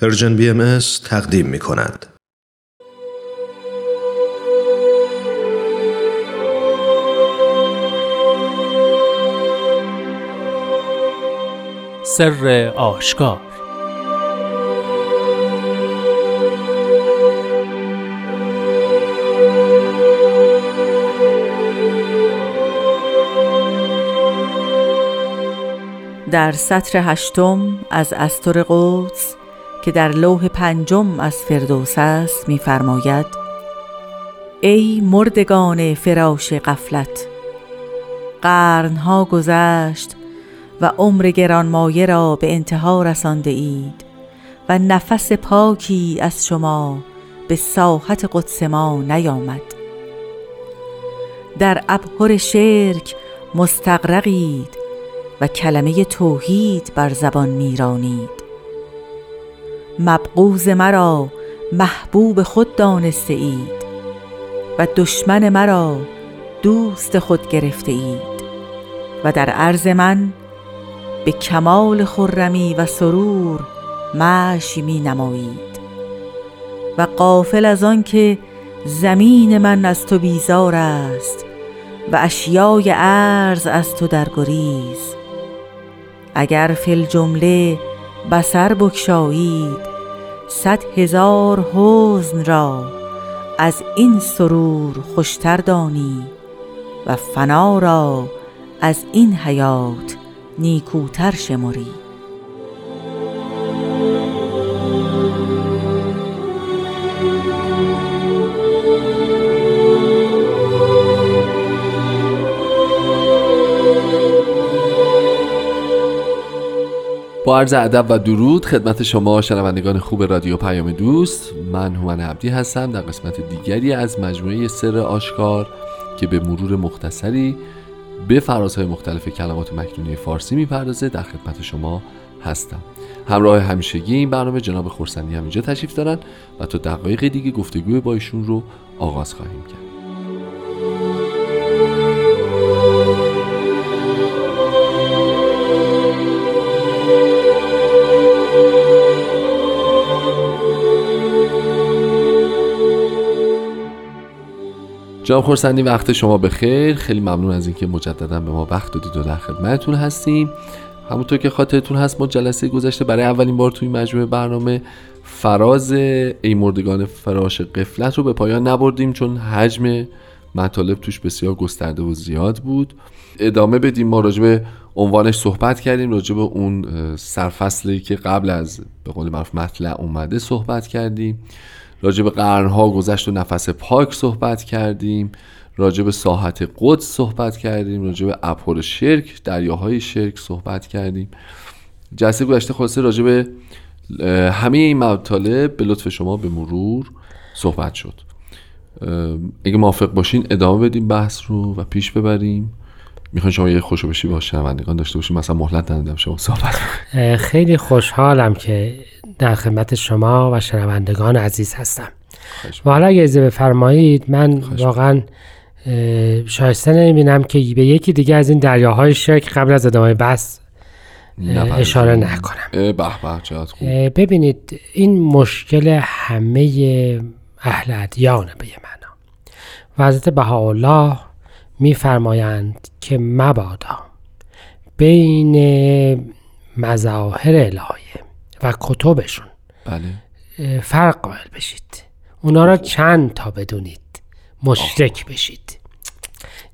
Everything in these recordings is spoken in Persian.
پرژن بی ام تقدیم می کند. سر آشکار در سطر هشتم از استر قدس که در لوح پنجم از فردوس است می‌فرماید ای مردگان فراش قفلت قرنها گذشت و عمر گرانمایه را به انتها رسانده اید و نفس پاکی از شما به ساحت قدس ما نیامد. در ابهر شرک مستقرقید و کلمه توحید بر زبان میرانید. مبغوز مرا محبوب خود دانسته اید و دشمن مرا دوست خود گرفته اید و در عرض من به کمال خرمی و سرور معشی می نمایید و قافل از آن که زمین من از تو بیزار است و اشیای عرض از تو در گریز. اگر فی جمله بسر بکشایید صد هزار حزن را از این سرور خوشتر دانی و فنا را از این حیات نیکوتر شمری. با عرض ادب و درود خدمت شما شنوندگان خوب رادیو پیام دوست. من هومن عبدی هستم در قسمت دیگری از مجموعه سر آشکار که به مرور مختصری به فرازهای مختلف کلمات مکنونی فارسی می‌پردازه در خدمت شما هستم. همراه همیشگی این برنامه جناب خورسندی هم اینجا تشریف دارن و تا دقایق دیگه گفتگوی با ایشون رو آغاز خواهیم کرد. جناب خورسندی وقت شما بخیر. خیلی ممنون از اینکه مجددا به ما وقت دادید و در خدمتتون هستیم. همونطور که خاطرتون هست ما جلسه گذشته برای اولین بار توی مجموعه برنامه فراز ای مردگان فراش قفلت رو به پایان نبردیم چون حجم مطالب توش بسیار گسترده و زیاد بود. ادامه بدیم ما راجع به عنوانش صحبت کردیم راجع به اون سرفصلی که قبل از به قول معروف مطلع اومده صحبت کردیم. راجع به قرنها گذشت و نفس پاک صحبت کردیم. راجع به ساحت قدس صحبت کردیم. راجع به اپور شرک دریاهای شرک صحبت کردیم. جلسه گذشته خلاصه راجع به همه این مطالب به لطف شما به مرور صحبت شد. اگه موافق باشین ادامه بدیم بحث رو و پیش ببریم. می‌خوان شما یه خوشو بشی با شنوندگان داشته باشیم مثلا مهلت ندادم شما صحبت. خیلی خوشحالم که در خدمت شما و شنوندگان عزیز هستم. و حالا اگه اجازه بفرمایید من واقعا شایسته نمی‌بینم که به یکی دیگه از این دریاهای شرک قبل از ادامه بحث اشاره نکنم. به ببینید این مشکل همه اهل ادیانه به یه معنا. و حضرت بهاءالله میفرمایند که مبادا بین مظاهر الهیه و کتبشون. بله. فرق قائل بشید. اونا را چند تا بدونید؟ مشرک بشید.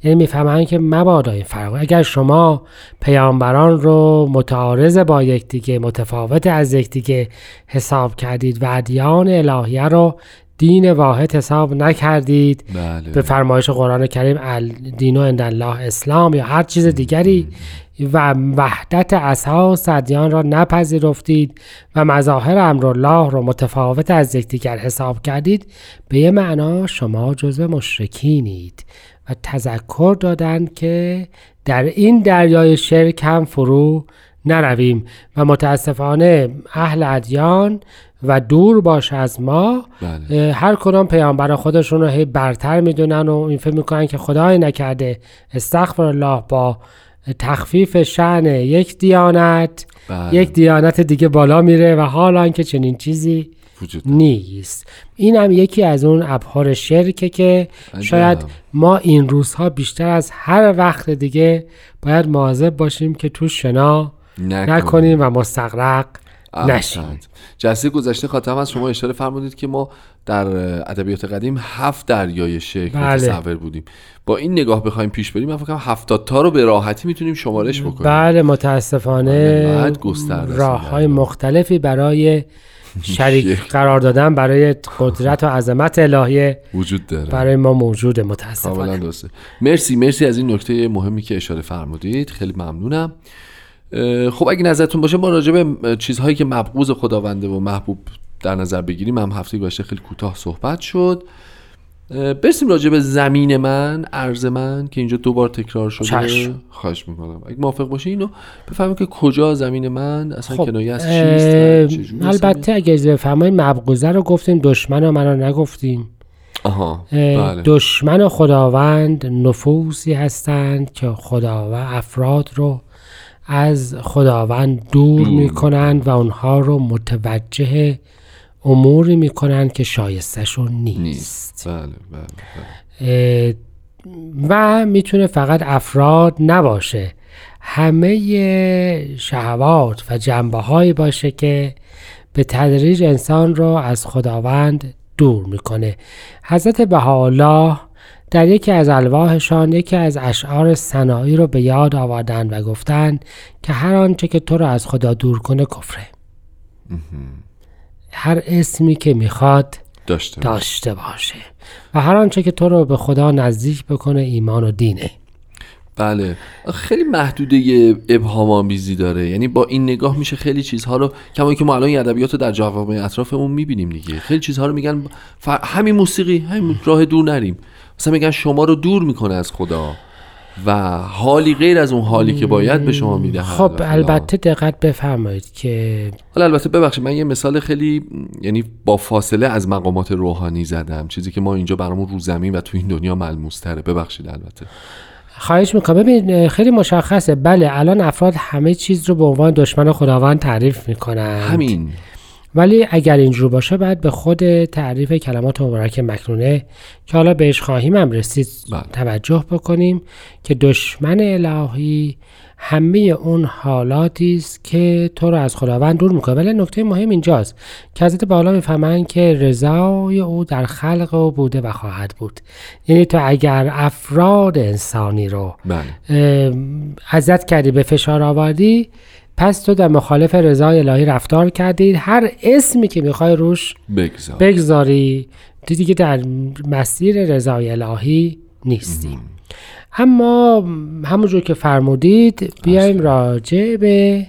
یعنی می‌فهمن که مبادا این فرق اگر شما پیامبران رو متعارض با یکدیگه متفاوت از یکدیگه حساب کردید و ادیان الهیه رو دین واحد حساب نکردید. بله. به فرمایش قرآن کریم دین و الله اسلام یا هر چیز دیگری. و وحدت اساس ادیان را نپذیرفتید و مظاهر امرالله را متفاوت از یکدیگر حساب کردید. به یه معنا شما جزو مشرکینید. و تذکر دادند که در این دریای شرک هم فرو نرویم. و متاسفانه اهل ادیان و دور باش از ما بله. هر کدام پیامبر خودشون رو هی برتر می‌دونن و این فکر می‌کنن که خدای نکرده استغفر الله با تخفیف شعن یک دیانت بله. یک دیانت دیگه بالا میره و حالا که چنین چیزی وجود نیست این هم یکی از اون ابهار شرکه که. شاید ما این روزها بیشتر از هر وقت دیگه باید مواظب باشیم که تو شنا نکنیم و مستقرق احسنت. جلسه گذشته خاطرم از شما اشاره فرمودید که ما در ادبیات قدیم هفت دریای شکل بله. متصور بودیم با این نگاه بخوایم پیش بریم من فکر 70 تا رو به راحتی می‌تونیم شمارش بکنیم بله متاسفانه است راه های این دریا. مختلفی برای شریک. قرار دادن برای قدرت و عظمت الهی وجود داره برای ما موجوده متاسفانه مرسی مرسی از این نکته مهمی که اشاره فرمودید خیلی ممنونم خب اگه نظرتون باشه ما راجع به چیزهایی که مبغوض خداونده و محبوب در نظر بگیریم هم هفته گذشته خیلی کوتاه صحبت شد برسیم راجع به زمین من ارز من که اینجا دو بار تکرار شده چشم. خواهش می‌کنم اگه موافق باشه اینو بفهمیم که کجا زمین من اصلا خب کنایه از چیست و البته اگه اجازه بفرمایید مبغوزه رو گفتیم دشمن رو منو نگفتیم زمین؟ آها اه، بله دشمن خداوند نفوسی هستند که خدا و افراد رو از خداوند دور دور. می‌کنند و اونها رو متوجه اموری می‌کنند که شایستشون نیست, نیست. بله بله, بله. و می‌تونه فقط افراد نباشه. همه شهوات و جنبه هایی باشه که به تدریج انسان رو از خداوند دور می‌کنه. حضرت بهاءالله در یکی از الواحشان یکی از اشعار سنایی رو به یاد آوردن و گفتن که هر آنچه که تو رو از خدا دور کنه کفره. هر اسمی که می‌خواد داشته. داشته باشه. و هر آنچه که تو رو به خدا نزدیک بکنه ایمان و دینه. بله. خیلی محدوده ابهام آمیزی داره. یعنی با این نگاه میشه خیلی چیزها رو کما که ما الان ادبیات رو در جوامع اطرافمون می‌بینیم دیگه. خیلی چیزها رو میگن ف... همین موسیقی همین راه دور نریم. مثلا میگن شما رو دور می‌کنه از خدا و حالی غیر از اون حالی که باید به شما میده خب البته دقت بفرمایید که حالا البته ببخشید من یه مثال خیلی یعنی با فاصله از مقامات روحانی زدم چیزی که ما اینجا برامون رو زمین و تو این دنیا ملموس تره ببخشید البته. خواهش می‌کنم. ببین خیلی مشخصه. بله الان افراد همه چیز رو به عنوان دشمن خداوند تعریف می‌کنن. همین. ولی اگر اینجور باشه باید به خود تعریف کلمات مبارک مکنونه که حالا بهش خواهیم هم رسید بله. توجه بکنیم که دشمن الهی همه اون حالاتی است که تو رو از خداوند دور می‌کنه. ولی نکته مهم اینجاست که حضرت بالا می‌فهمن که رضای او در خلق او بوده و خواهد بود. یعنی تو اگر افراد انسانی رو بله. ازت کردی به فشار آوردی پس تو در مخالف رضای الهی رفتار کردی هر اسمی که می‌خوای روش بگذار. بگذاری. تو دیگه در مسیر رضای الهی نیستی. اما همونجور که فرمودید بیایم راجع به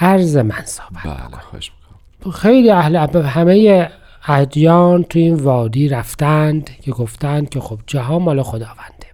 عرض من صحبت بله خیلی اهل همه ادیان تو این وادی رفتند که گفتند که خب جهان مال خداونده.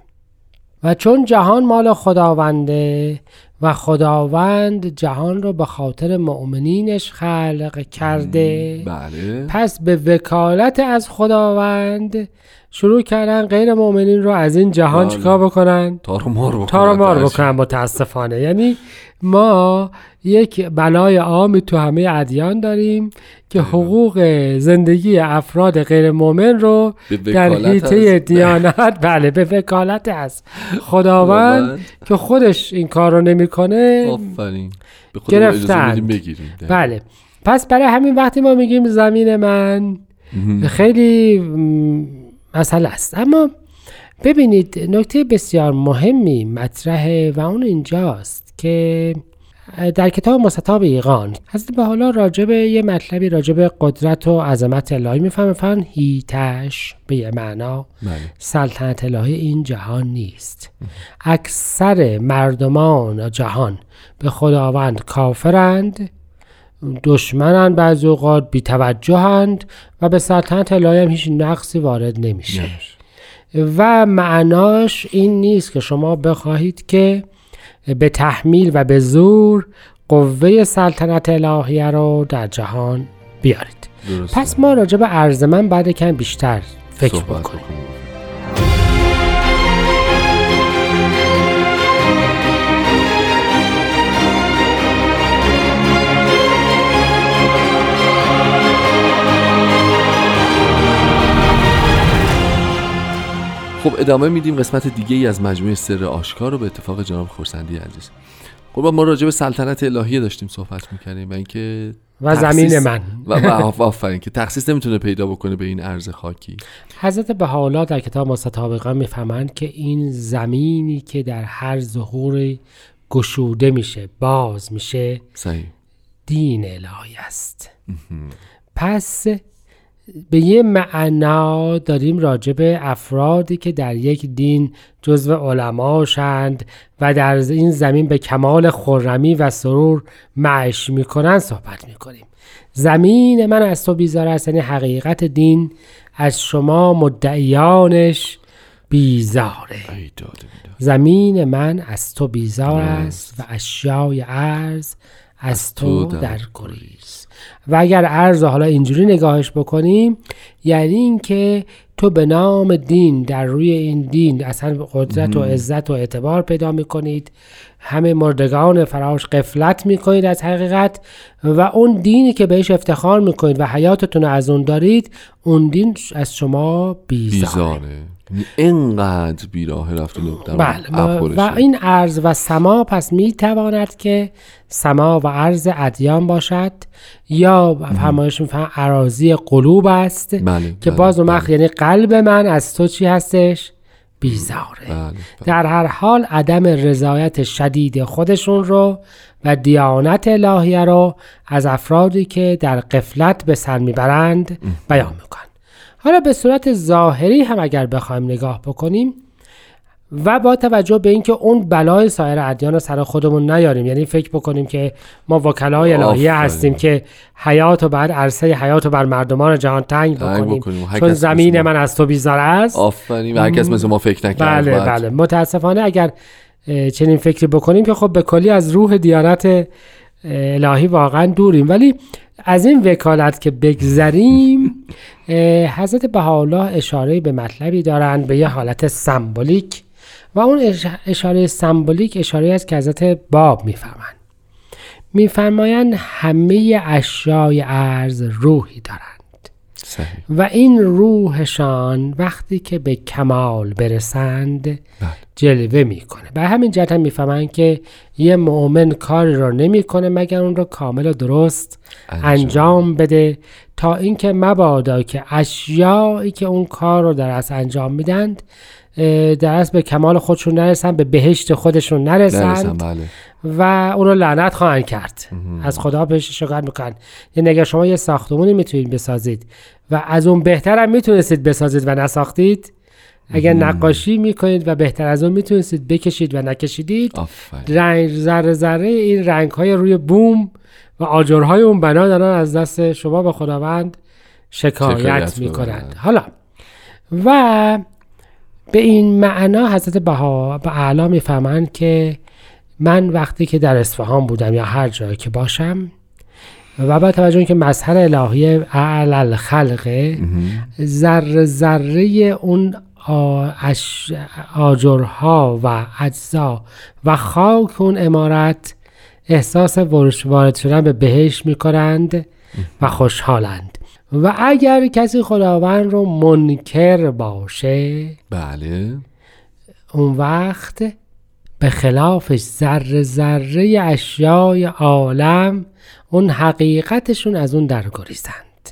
و چون جهان مال خداونده و خداوند جهان رو به خاطر مؤمنینش خلق کرده. بله. پس به وکالت از خداوند شروع کردن غیر مؤمنین رو از این جهان بله. چیکار بکنن؟ تار و مار بکنن. تار و مار تاش. بکنن متاسفانه. یعنی ما یک بلای عامی تو همه ادیان داریم که حقوق زندگی افراد غیر مؤمن رو در حیطه از- دیانت بله به وکالت از خداوند. که خودش این کار رو نمی‌کنه ده. بله. پس برای همین وقتی ما میگیم زمین من خیلی مسئله است. اما ببینید نکته بسیار مهمی مطرحه و اون اینجاست که در کتاب مستطاب ایقان حضرت به حالا راجع به یه مطلبی راجع به قدرت و عظمت الهی می‌فهمه. فن هیتش به یه معنا بله. سلطنت الهی این جهان نیست. اکثر مردمان جهان به خداوند کافرند. دشمنند بعضی اوقات بیتوجهند و به سلطنت الهی هم هیچ نقصی وارد نمیشه. و معناش این نیست که شما بخواهید که به تحمیل و به زور قوه سلطنت الهیه رو در جهان بیارید درسته. پس ما راجع به عرض من بعد کم بیشتر فکر بکنیم خب ادامه میدیم قسمت دیگه ای از مجموعه سر آشکار رو به اتفاق جناب خورسندی عزیز. خب ما راجع به سلطنت الهیه داشتیم صحبت می‌کنیم و اینکه و زمین من. و و آفرین که تخصیص نمی‌تونه پیدا بکنه به این ارز خاکی. حضرت بهاءالله در کتاب مستطابقه می‌فهمند که این زمینی که در هر ظهور گشوده میشه باز میشه صحیح. دین الهی است. پس به یه معنا داریم راجع به افرادی که در یک دین جزو علماشند و در این زمین به کمال خرمی و سرور معش می‌کنن صحبت می‌کنیم زمین من از تو بیزار است یعنی حقیقت دین از شما مدعیانش بیزاره. زمین من از تو بیزار. است و اشیای ارز از تو در گریز. و اگر رو حالا اینجوری نگاهش بکنیم یعنی اینکه تو به نام دین در روی این دین اصلا قدرت و عزت و اعتبار پیدا می‌کنید. همه مردگان فراش قفلت می‌کنید از حقیقت و اون دینی که بهش افتخار می‌کنید و حیاتتون رو از اون دارید اون دین از شما بیزاره. یعنی اینقدر بیراه رفت و در بله و این ارز و سما پس می تواند که سما و ارز ادیان باشد یا فرمایش میفهم اراضی قلوب است بله که بله، باز اون بله. یعنی قلب من از تو چی هستش؟ بیزاره. بله بله. در هر حال عدم رضایت شدید خودشون رو و دیانت الهیه رو از افرادی که در قفلت به سر می‌برند بیان میکن حالا به صورت ظاهری هم اگر بخوایم نگاه بکنیم و با توجه به اینکه اون بلای سایر ادیان رو سر خودمون نیاریم یعنی فکر بکنیم که ما وکلای الهیه آفرین. هستیم که حیات و بعد عرصه حیات رو بر مردمان جهان تنگ بکنیم, بکنیم. و چون زمین. من از تو بیزار است. آفرین. و هر کس مثل ما فکر نکرد. بله بله. متاسفانه اگر چنین فکری بکنیم که خب به کلی از روح دیانت الهی واقعا دوریم. ولی از این وکالت که بگذریم حضرت بهاءالله اشاره به مطلبی دارند به یه حالت سمبولیک و اون اش- اشاره سمبولیک اشاره است که حضرت باب می‌فهمند میفرمایند همه اشیای ارز روحی دارند. صحیح. و این روحشان وقتی که به کمال برسند بله. جلوه می‌کنه. به همین جهت هم می‌فهمن که یه مؤمن کاری رو نمی‌کنه مگر اون رو کامل و درست انجام. انجام, بده. تا اینکه مبادا که اشیایی که اون کار رو در اصل انجام میدند در اصل به کمال خودشون نرسن به بهشت خودشون نرسند بله. و اون رو لعنت خواهند کرد. از خدا بهش شکایت می‌کنن. یعنی اگر شما یه ساختمونی می‌تونید بسازید و از اون بهتر هم می‌تونستید بسازید و نساختید. اگر نقاشی می‌کنید و بهتر از اون می‌تونستید بکشید و نکشیدید. رنگ ذره ذره این رنگ های روی بوم و آجرهای اون بنا دارن از دست شما به خداوند شکایت, شکایت می‌کنند. حالا و به این معنا حضرت بها به اعلا می‌فهمند که من وقتی که در اصفهان بودم یا هر جایی که باشم و با توجه اینکه مظهر الهی اعلی الخلقه ذره ذره اون آجرها و اجزا و خاک اون امارت احساس ورش- وارد شدن به بهش می‌کنند و خوشحالند. و اگر کسی خداوند رو منکر باشه بله. اون وقت به خلافش ذره ذره اشیای عالم اون حقیقتشون از اون درگریزند.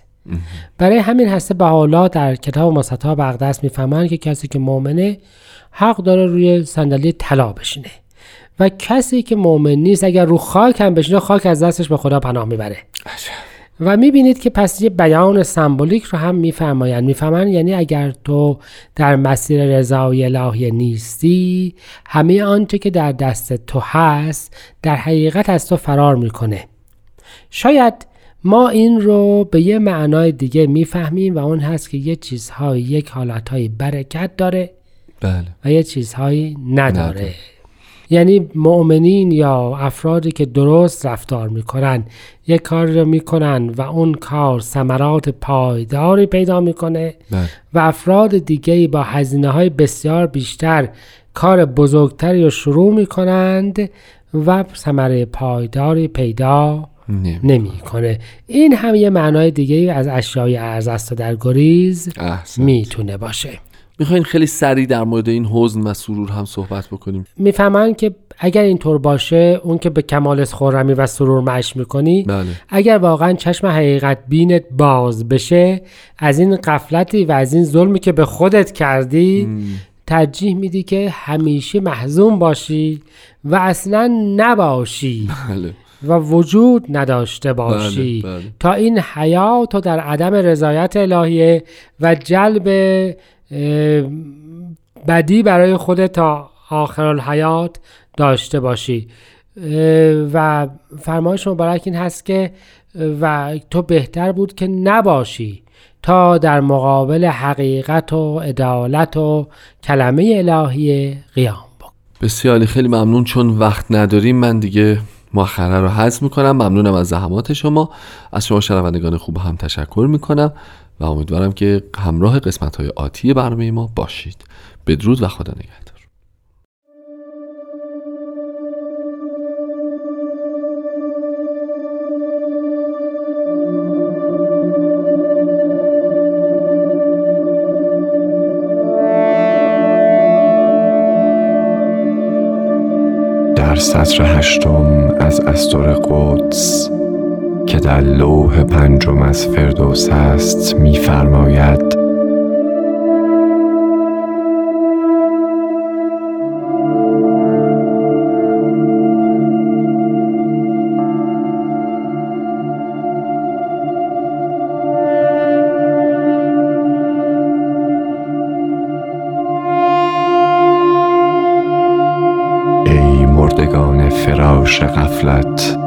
برای همین هسته به حالا در کتاب مستطاب اقدس می‌فهمند که کسی که مؤمنه حق داره روی صندلی طلا بشینه. و کسی که مؤمن نیست اگر رو خاک هم بشینه خاک از دستش به خدا پناه می‌بره. و می‌بینید که پس یه بیان سمبولیک رو هم میفرمایند. می‌فهمند یعنی اگر تو در مسیر رضای الهی نیستی همه آنچه که در دست تو هست در حقیقت از تو فرار می‌کنه. شاید ما این رو به یه معنای دیگه می‌فهمیم و اون هست که یه چیزهای یک حالتهای برکت داره بله. و یه چیزهایی نداره. نداره. یعنی مؤمنین یا افرادی که درست رفتار می‌کنن یک کار رو می‌کنن و اون کار ثمرات پایداری پیدا می‌کنه بله. و افراد دیگه با هزینه های بسیار بیشتر کار بزرگتری رو شروع می‌کنند و ثمره پایداری پیدا نمی‌کنه. این هم یه معنای دیگه از اشیای ارز است در گریز می‌تونه باشه. می‌خواین خیلی سریع در مورد این حزن و سرور هم صحبت بکنیم. می‌فهمن که اگر اینطور باشه اون که به کمال خورمی و سرور مش می‌کنی بله. اگر واقعا چشم حقیقت بینت باز بشه از این قفلتی و از این ظلمی که به خودت کردی ترجیح میدی که همیشه محزون باشی و اصلا نباشی. بله. و وجود نداشته باشی بله، بله. تا این حیات و در عدم رضایت الهیه و جلب بدی برای خودت تا آخر الحیات داشته باشی و فرمایش مبارک این هست که و تو بهتر بود که نباشی تا در مقابل حقیقت و عدالت و کلمه الهی قیام بکن بسیار عالی. خیلی ممنون چون وقت نداریم من دیگه مؤخره رو حذف می‌کنم. ممنونم از زحمات شما. از شما شنوندگان خوب هم تشکر می‌کنم و امیدوارم که همراه قسمت های آتی برنامه ما باشید. بدرود و خدا نگهدار. سطر هشتم از استور قدس که در لوح پنجم از فردوس است می‌فرماید فراش غفلت.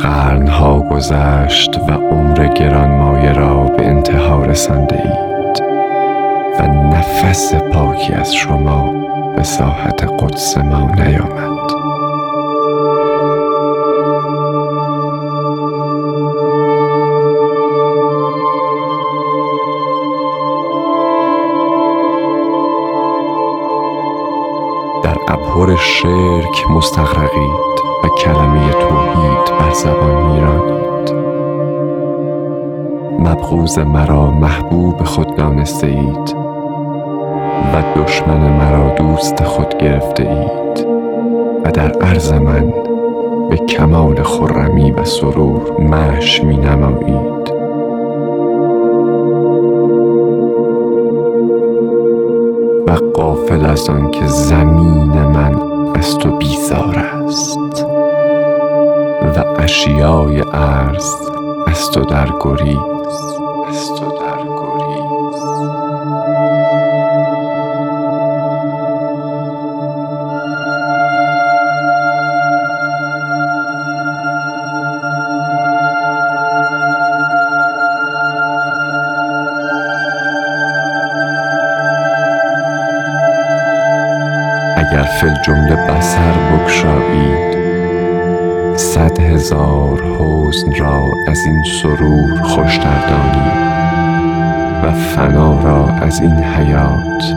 قرنها گذشت و عمر گرانمایه را به انتها رسانده اید و نفس پاکی از شما به ساحت قدس ما نیامد. ابهر شرک مستغرقید و کلمه توحید بر زبان میرانید. مبغوز مرا محبوب خود دانسته اید و دشمن مرا دوست خود گرفته اید و در عرض من به کمال خرمی و سرور مش می نمایید و قافل از آن که زمین من از تو بیزار است و اشیای عرض از تو در گریز اگر فل جمله بسر بگشایید. صد هزار حزن را از این سرور خوشتر دانید و فنا را از این حیات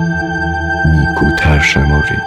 نیکوتر شمرید.